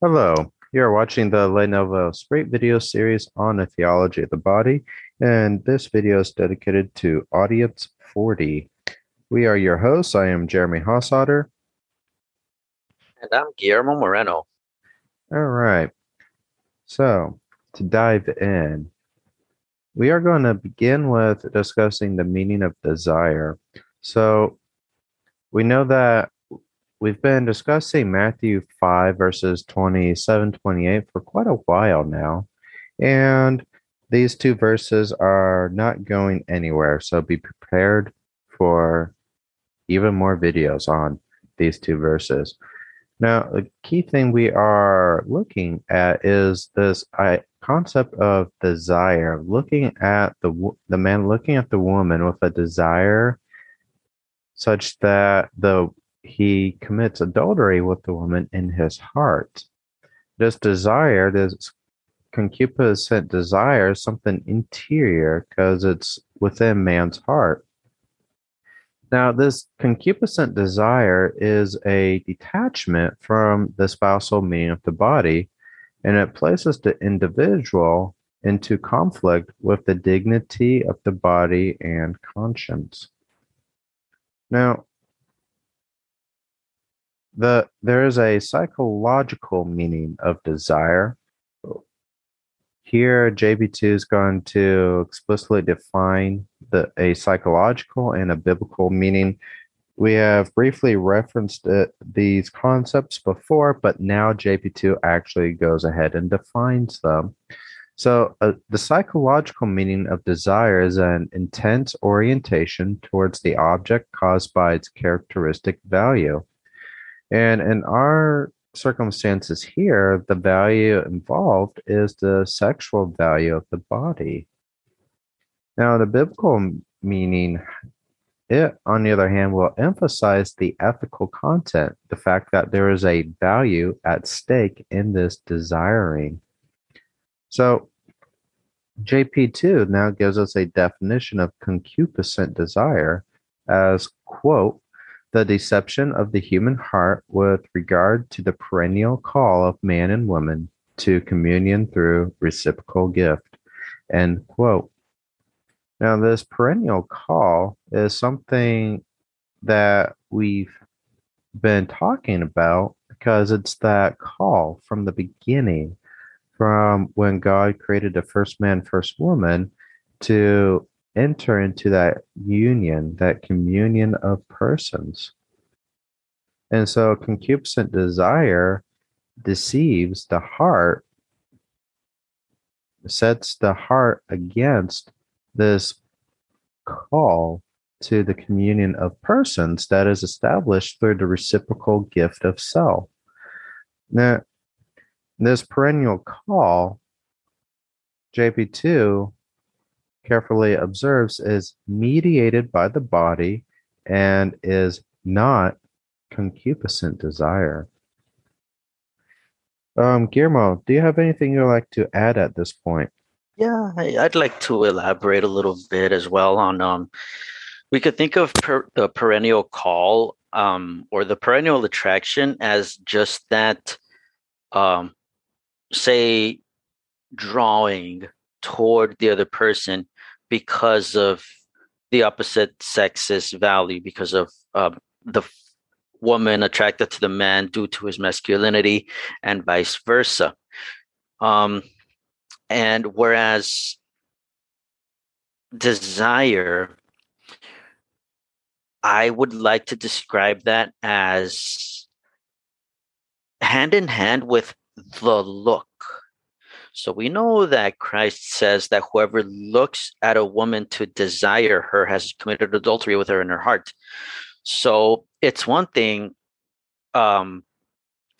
Hello, you're watching the Le Nouvel Esprit video series on the theology of the body, and this video is dedicated to Audience 40. We are your hosts. I am Jeremy Hossotter. And I'm Guillermo Moreno. All right. So, to dive in, we are going to begin with discussing the meaning of desire. So, we know that we've been discussing Matthew 5, verses 27 28 for quite a while now. And these two verses are not going anywhere. So be prepared for even more videos on these two verses. Now, the key thing we are looking at is this concept of desire, looking at the the man looking at the woman with a desire such that the he commits adultery with the woman in his heart. This desire, this concupiscent desire, is something interior because it's within man's heart. Now, this concupiscent desire is a detachment from the spousal meaning of the body, and it places the individual into conflict with the dignity of the body and conscience. Now, the there is a psychological meaning of desire. Here, JP2 is going to explicitly define the a psychological and a biblical meaning. We have briefly referenced it, these concepts before, but now JP2 actually goes ahead and defines them. So, uh, the psychological meaning of desire is an intense orientation towards the object caused by its characteristic value. And in our circumstances here, the value involved is the sexual value of the body. Now, the biblical meaning, it, on the other hand, will emphasize the ethical content, the fact that there is a value at stake in this desiring. So, JP2 now gives us a definition of concupiscent desire as, quote, the deception of the human heart with regard to the perennial call of man and woman to communion through reciprocal gift. End quote. Now, this perennial call is something that we've been talking about because it's that call from the beginning, from when God created the first man, first woman, to enter into that union, that communion of persons. And so concupiscent desire deceives the heart, sets the heart against this call to the communion of persons that is established through the reciprocal gift of self. Now, this perennial call, JP2 carefully observes, is mediated by the body and is not concupiscent desire. Um, Guillermo, do you have anything you'd like to add at this point? Yeah, I, would like to elaborate a little bit as well on. Um, we could think of per, the perennial call um, or the perennial attraction as just that, um, say, drawing toward the other person because of the opposite sex's value, because of uh, the woman attracted to the man due to his masculinity, and vice versa. Um, and whereas desire, I would like to describe that as hand in hand with the look so we know that Christ says that whoever looks at a woman to desire her has committed adultery with her in her heart. So it's one thing um,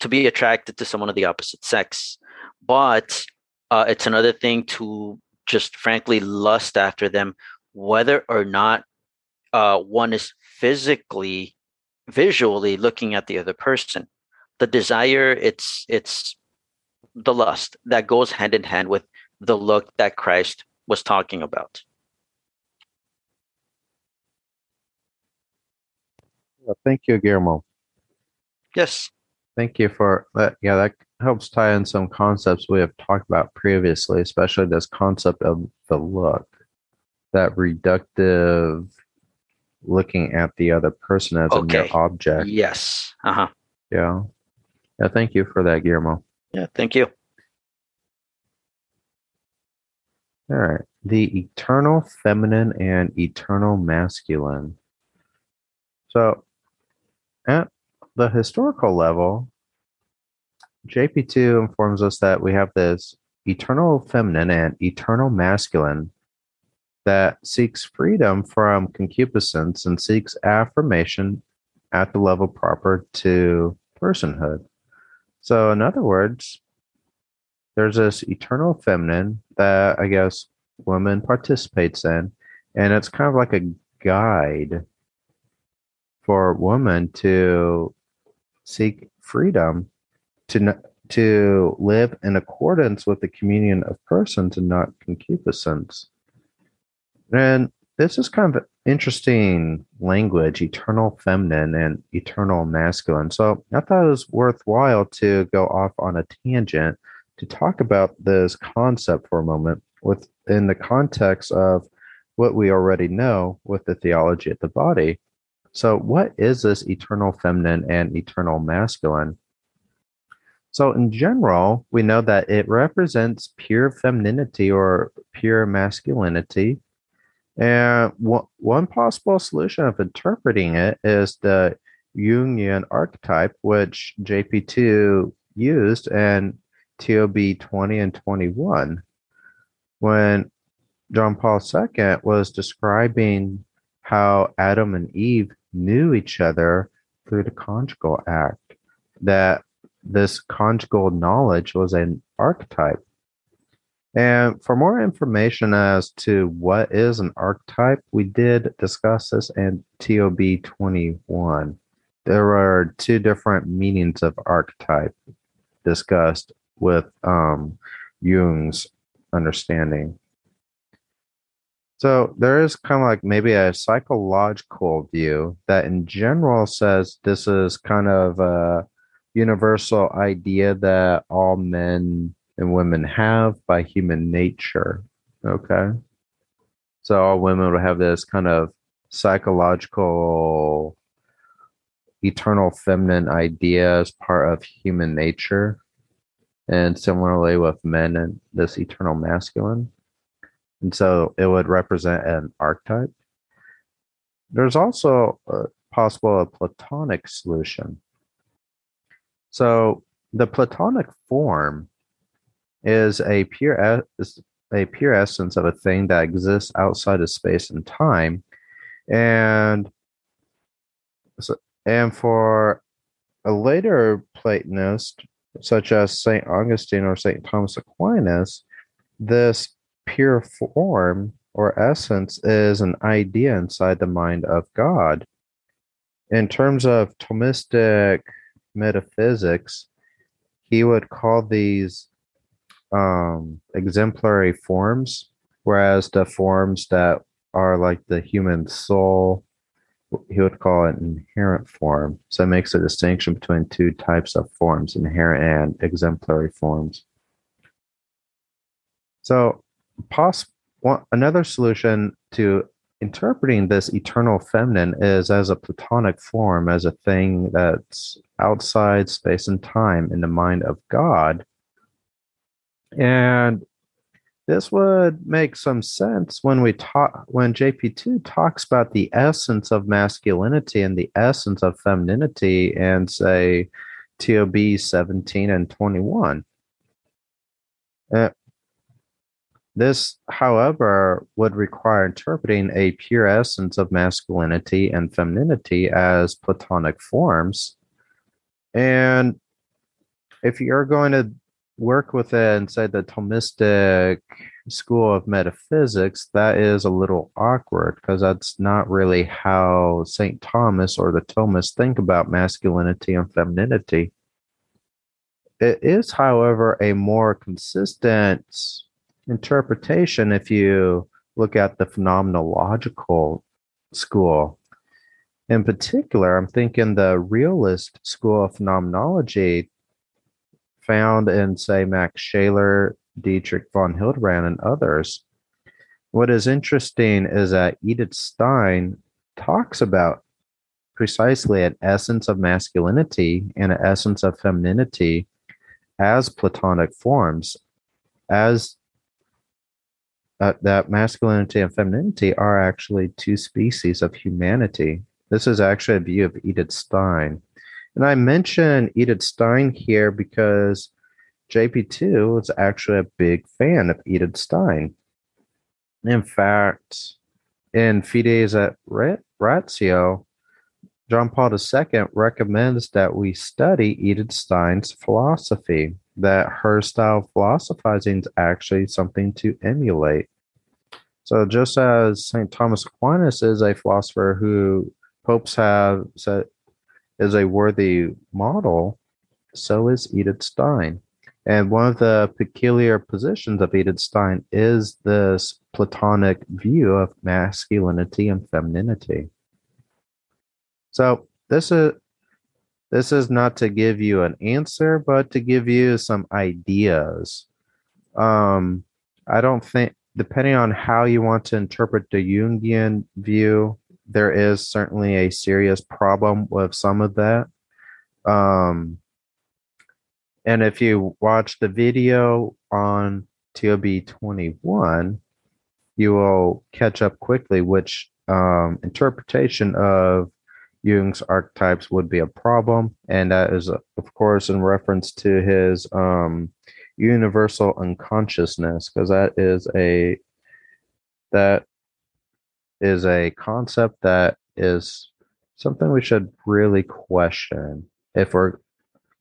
to be attracted to someone of the opposite sex, but uh, it's another thing to just frankly lust after them, whether or not uh, one is physically, visually looking at the other person. The desire, it's it's the lust that goes hand in hand with the look that Christ was talking about. Thank you, Guillermo. Yes. Thank you for that. Yeah, that helps tie in some concepts we have talked about previously, especially this concept of the look, that reductive looking at the other person as a mere object. Yes. Uh huh. Yeah. Yeah, thank you for that, Guillermo. Yeah. Thank you. All right. The eternal feminine and eternal masculine. So, at the historical level, JP2 informs us that we have this eternal feminine and eternal masculine that seeks freedom from concupiscence and seeks affirmation at the level proper to personhood. So, in other words, there's this eternal feminine that I guess woman participates in, and it's kind of like a guide for woman to seek freedom to to live in accordance with the communion of persons and not concupiscence. And this is kind of interesting language, eternal feminine and eternal masculine. So I thought it was worthwhile to go off on a tangent to talk about this concept for a moment within the context of what we already know with the theology of the body. So, what is this eternal feminine and eternal masculine? So, in general, we know that it represents pure femininity or pure masculinity. And one one possible solution of interpreting it is the Jungian archetype, which JP2 used in TOB 20 and 21 when John Paul II was describing how Adam and Eve knew each other through the conjugal act, that this conjugal knowledge was an archetype. And for more information as to what is an archetype, we did discuss this in TOB 21. There are two different meanings of archetype discussed with um, Jung's understanding. So there is kind of like maybe a psychological view that in general says this is kind of a universal idea that all men and women have by human nature. Okay. So all women would have this kind of psychological eternal feminine idea as part of human nature. And similarly with men and this eternal masculine. And so it would represent an archetype. There's also a possible a Platonic solution. So the Platonic form is a pure is a pure essence of a thing that exists outside of space and time, and so, and for a later Platonist such as Saint Augustine or Saint Thomas Aquinas, this pure form or essence is an idea inside the mind of God. In terms of Thomistic metaphysics, he would call these um, exemplary forms, whereas the forms that are like the human soul, he would call it inherent form. So it makes a distinction between two types of forms, inherent and exemplary forms. So, one, another solution to interpreting this eternal feminine is as a platonic form, as a thing that's outside space and time in the mind of God. And this would make some sense when we talk when JP2 talks about the essence of masculinity and the essence of femininity and say TOB 17 and 21. Uh, this, however, would require interpreting a pure essence of masculinity and femininity as Platonic forms. And if you're going to work with it say the Thomistic school of metaphysics, that is a little awkward because that's not really how St. Thomas or the Thomists think about masculinity and femininity. It is, however, a more consistent interpretation if you look at the phenomenological school. In particular, I'm thinking the realist school of phenomenology found in, say, Max Scheler, Dietrich von Hildebrand, and others. What is interesting is that Edith Stein talks about precisely an essence of masculinity and an essence of femininity as Platonic forms, as uh, that masculinity and femininity are actually two species of humanity. This is actually a view of Edith Stein. And I mention Edith Stein here because JP2 was actually a big fan of Edith Stein. In fact, in Fides et Ratio, John Paul II recommends that we study Edith Stein's philosophy, that her style of philosophizing is actually something to emulate. So, just as St. Thomas Aquinas is a philosopher who popes have said is a worthy model, so is Edith Stein. And one of the peculiar positions of Edith Stein is this Platonic view of masculinity and femininity. So this is this is not to give you an answer, but to give you some ideas. Um, I don't think, depending on how you want to interpret the Jungian view, there is certainly a serious problem with some of that. Um, and if you watch the video on TOB 21, you will catch up quickly which um, interpretation of Jung's archetypes would be a problem, and that is, of course, in reference to his um, universal unconsciousness, because that is a that is a concept that is something we should really question if we're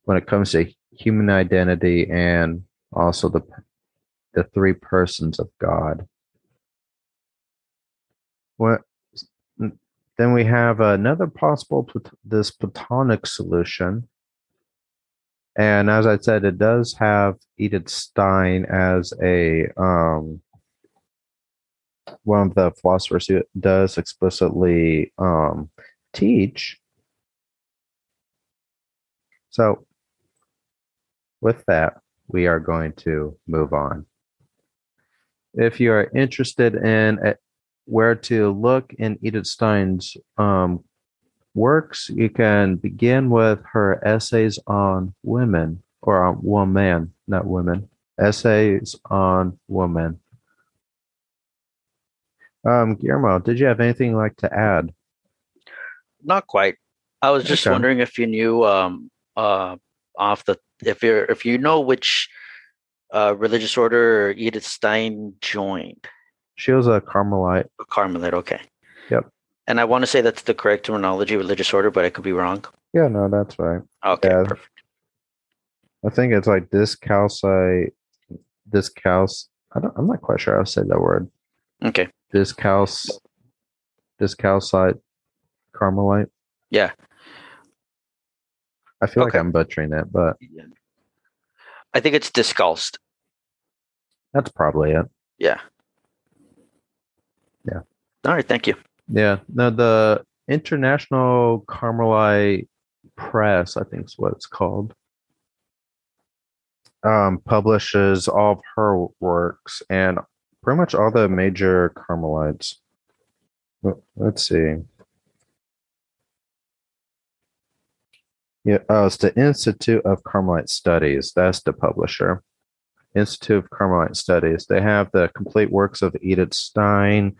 when it comes to human identity and also the the three persons of God. What then we have another possible this platonic solution. And as I said, it does have Edith Stein as a um, one of the philosophers who does explicitly um, teach. So, with that, we are going to move on. If you are interested in where to look in Edith Stein's um, works, you can begin with her essays on women or on woman, not women. Essays on women. Um, Guillermo, did you have anything like to add? Not quite. I was just okay. wondering if you knew um, uh, off the if you if you know which uh, religious order Edith Stein joined. She was a Carmelite. A Carmelite, okay. Yep. And I want to say that's the correct terminology, religious order, but I could be wrong. Yeah, no, that's right. Okay, yeah. perfect. I think it's like discalcite, discalc. I don't, I'm not quite sure how to say that word. Okay. Discalc, discalcite, Carmelite. Yeah. I feel okay. like I'm butchering it, but I think it's discalced. That's probably it. Yeah. Yeah. All right. Thank you. Yeah. Now the International Carmelite Press, I think is what it's called, um, publishes all of her works and pretty much all the major Carmelites. Let's see. Yeah, oh, it's the Institute of Carmelite Studies. That's the publisher. Institute of Carmelite Studies. They have the complete works of Edith Stein,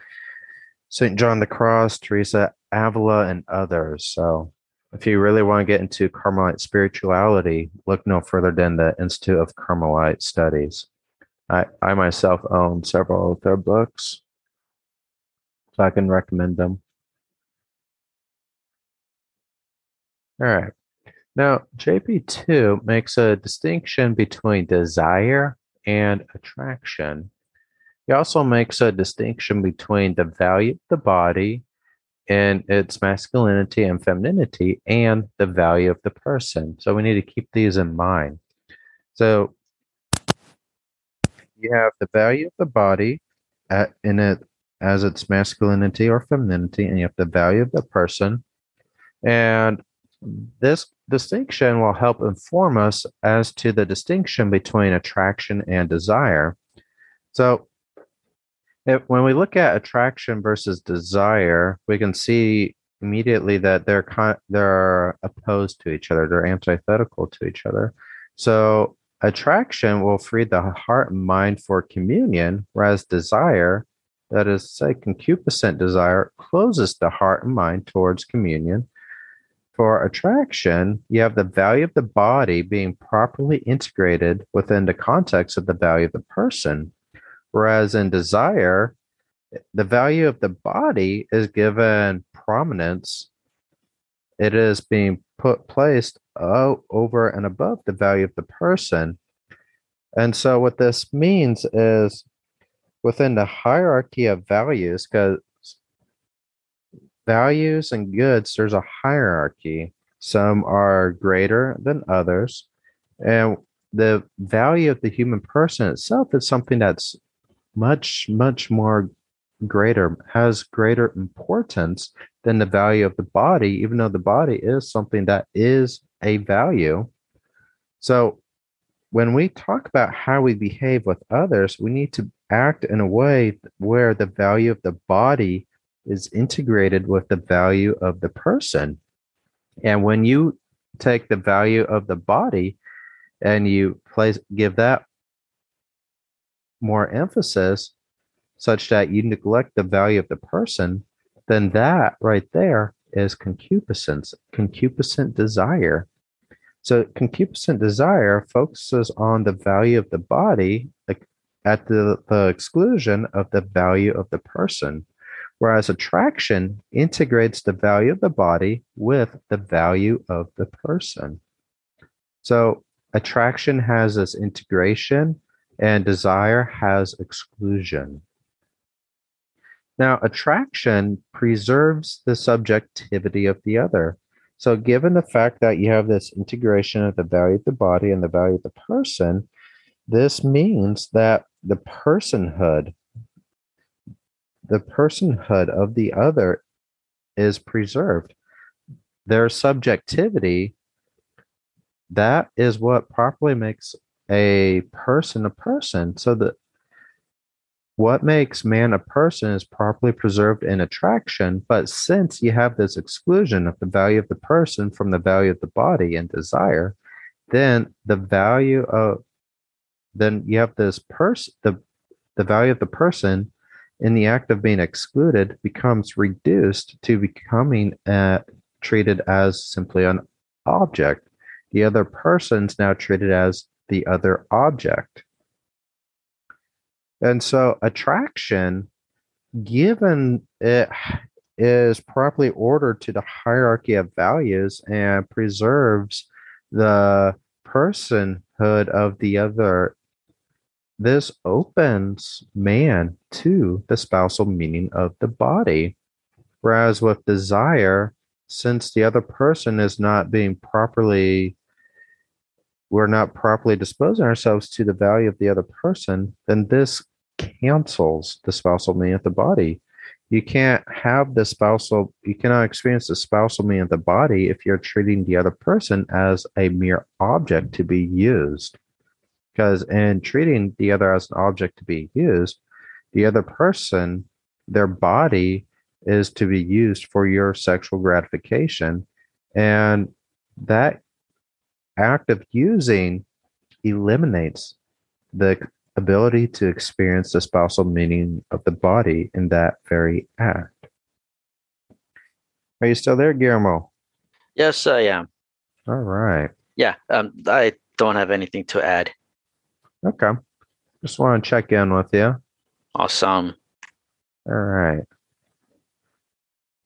St. John the Cross, Teresa Avila, and others. So if you really want to get into Carmelite spirituality, look no further than the Institute of Carmelite Studies. I, I myself own several of their books, so I can recommend them. All right. Now, JP2 makes a distinction between desire and attraction. He also makes a distinction between the value of the body and its masculinity and femininity and the value of the person. So we need to keep these in mind. So you have the value of the body at, in it as its masculinity or femininity, and you have the value of the person And this distinction will help inform us as to the distinction between attraction and desire. So, if, when we look at attraction versus desire, we can see immediately that they're con- they're opposed to each other. They're antithetical to each other. So, attraction will free the heart and mind for communion, whereas desire, that is, say, concupiscent desire, closes the heart and mind towards communion for attraction, you have the value of the body being properly integrated within the context of the value of the person. Whereas in desire, the value of the body is given prominence. It is being put placed oh, over and above the value of the person. And so, what this means is within the hierarchy of values, because values and goods, there's a hierarchy. Some are greater than others. And the value of the human person itself is something that's much, much more greater, has greater importance than the value of the body, even though the body is something that is a value. So when we talk about how we behave with others, we need to act in a way where the value of the body is integrated with the value of the person. And when you take the value of the body and you place give that more emphasis such that you neglect the value of the person, then that right there is concupiscence, concupiscent desire. So concupiscent desire focuses on the value of the body at the, the exclusion of the value of the person whereas attraction integrates the value of the body with the value of the person. So attraction has this integration and desire has exclusion. Now, attraction preserves the subjectivity of the other. So, given the fact that you have this integration of the value of the body and the value of the person, this means that the personhood the personhood of the other is preserved. Their subjectivity, that is what properly makes a person a person. So that what makes man a person is properly preserved in attraction. But since you have this exclusion of the value of the person from the value of the body and desire, then the value of then you have this person the the value of the person in the act of being excluded becomes reduced to becoming uh, treated as simply an object. The other person's now treated as the other object. And so attraction, given it is properly ordered to the hierarchy of values and preserves the personhood of the other this opens man to the spousal meaning of the body. Whereas with desire, since the other person is not being properly, we're not properly disposing ourselves to the value of the other person, then this cancels the spousal meaning at the body. You can't have the spousal, you cannot experience the spousal me of the body if you're treating the other person as a mere object to be used. Because in treating the other as an object to be used, the other person, their body is to be used for your sexual gratification. And that act of using eliminates the ability to experience the spousal meaning of the body in that very act. Are you still there, Guillermo? Yes, I am. All right. Yeah, um, I don't have anything to add. Okay. Just want to check in with you. Awesome. All right.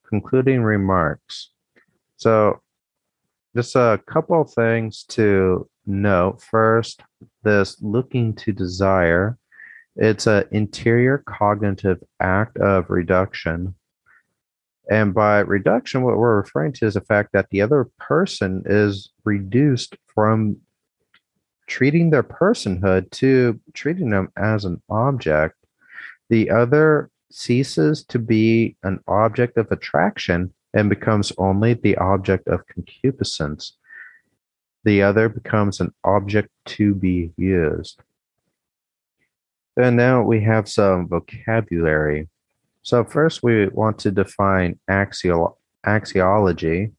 Concluding remarks. So, just a couple of things to note. First, this looking to desire. It's an interior cognitive act of reduction. And by reduction, what we're referring to is the fact that the other person is reduced from treating their personhood to treating them as an object. The other ceases to be an object of attraction and becomes only the object of concupiscence. The other becomes an object to be used. And now we have some vocabulary. So, first, we want to define axial, axiology.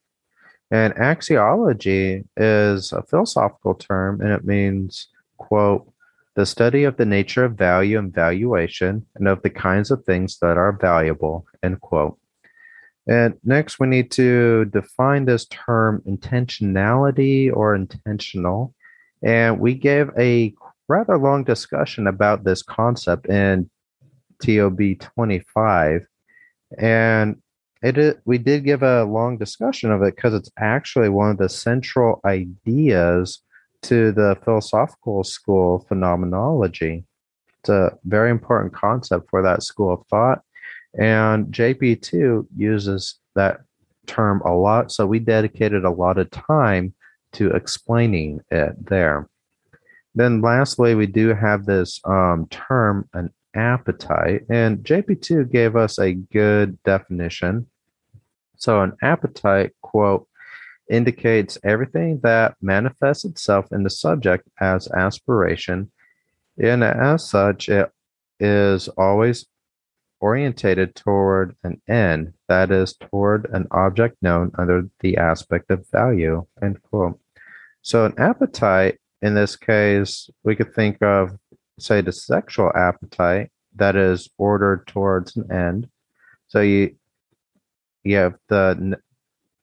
And axiology is a philosophical term and it means, quote, the study of the nature of value and valuation and of the kinds of things that are valuable, end quote. And next, we need to define this term intentionality or intentional. And we gave a rather long discussion about this concept in TOB 25. And it we did give a long discussion of it because it's actually one of the central ideas to the philosophical school phenomenology. It's a very important concept for that school of thought. And JP2 uses that term a lot. So we dedicated a lot of time to explaining it there. Then, lastly, we do have this um, term, an appetite. And JP2 gave us a good definition. So, an appetite, quote, indicates everything that manifests itself in the subject as aspiration, and as such, it is always orientated toward an end, that is, toward an object known under the aspect of value. End quote. So, an appetite in this case, we could think of, say, the sexual appetite that is ordered towards an end. So, you you have the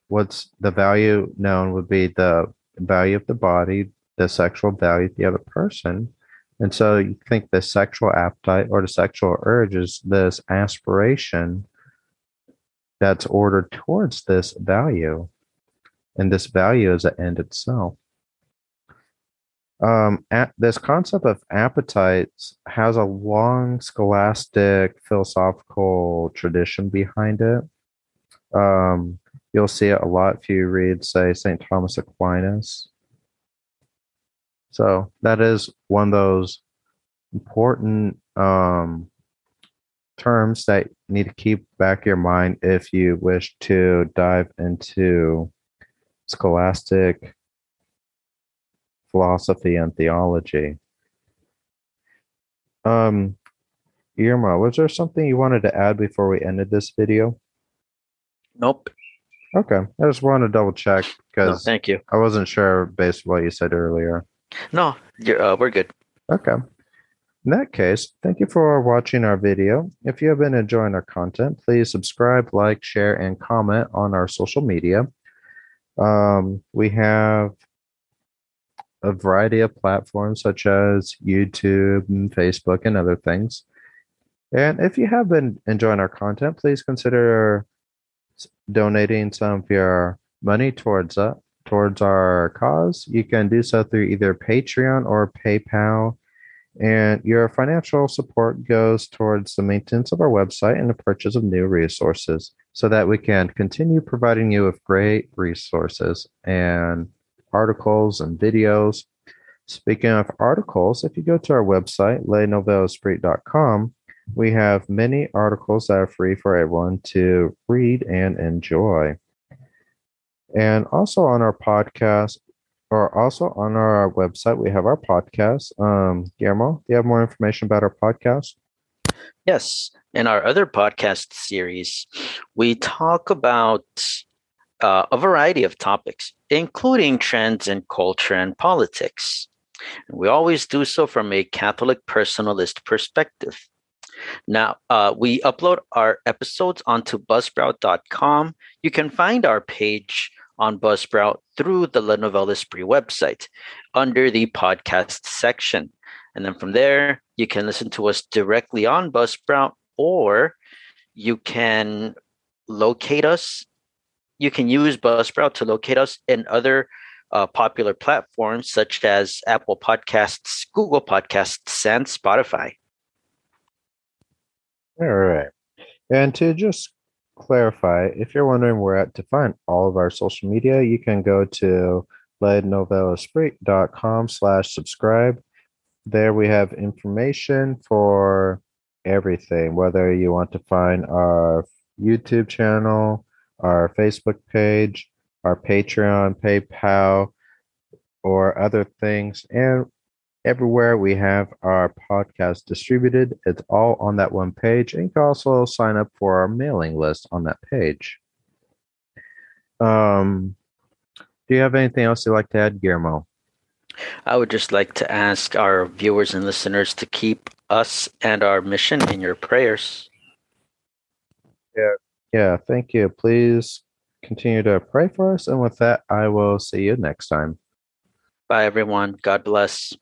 what's the value known would be the value of the body, the sexual value of the other person. And so you think the sexual appetite or the sexual urge is this aspiration that's ordered towards this value. And this value is an end itself. Um, at, this concept of appetites has a long scholastic philosophical tradition behind it. Um, You'll see it a lot if you read, say, St. Thomas Aquinas. So that is one of those important um, terms that you need to keep back your mind if you wish to dive into scholastic philosophy and theology. Um, Irma, was there something you wanted to add before we ended this video? Nope. Okay. I just wanted to double check No, because thank you. I wasn't sure based on what you said earlier. No, uh, we're good. Okay. In that case, thank you for watching our video. If you have been enjoying our content, please subscribe, like, share, and comment on our social media. Um, we have a variety of platforms such as YouTube and Facebook and other things. And if you have been enjoying our content, please consider donating some of your money towards uh, towards our cause, you can do so through either Patreon or PayPal. And your financial support goes towards the maintenance of our website and the purchase of new resources so that we can continue providing you with great resources and articles and videos. Speaking of articles, if you go to our website, lenouvelesprit.com, we have many articles that are free for everyone to read and enjoy. And also on our podcast, or also on our website, we have our podcast. Um, Guillermo, do you have more information about our podcast? Yes. In our other podcast series, we talk about uh, a variety of topics, including trends in culture and politics. We always do so from a Catholic personalist perspective. Now, uh, we upload our episodes onto buzzsprout.com. You can find our page on Buzzsprout through the Le Nouvel Esprit website under the podcast section. And then from there, you can listen to us directly on Buzzsprout, or you can locate us. You can use Buzzsprout to locate us in other uh, popular platforms such as Apple Podcasts, Google Podcasts, and Spotify. All right. And to just clarify, if you're wondering where to find all of our social media, you can go to lenouvelesprit.com slash subscribe. There we have information for everything, whether you want to find our YouTube channel, our Facebook page, our Patreon, PayPal, or other things. And everywhere we have our podcast distributed, it's all on that one page. And you can also sign up for our mailing list on that page. Um, do you have anything else you'd like to add, Guillermo? I would just like to ask our viewers and listeners to keep us and our mission in your prayers. Yeah. Yeah. Thank you. Please continue to pray for us. And with that, I will see you next time. Bye, everyone. God bless.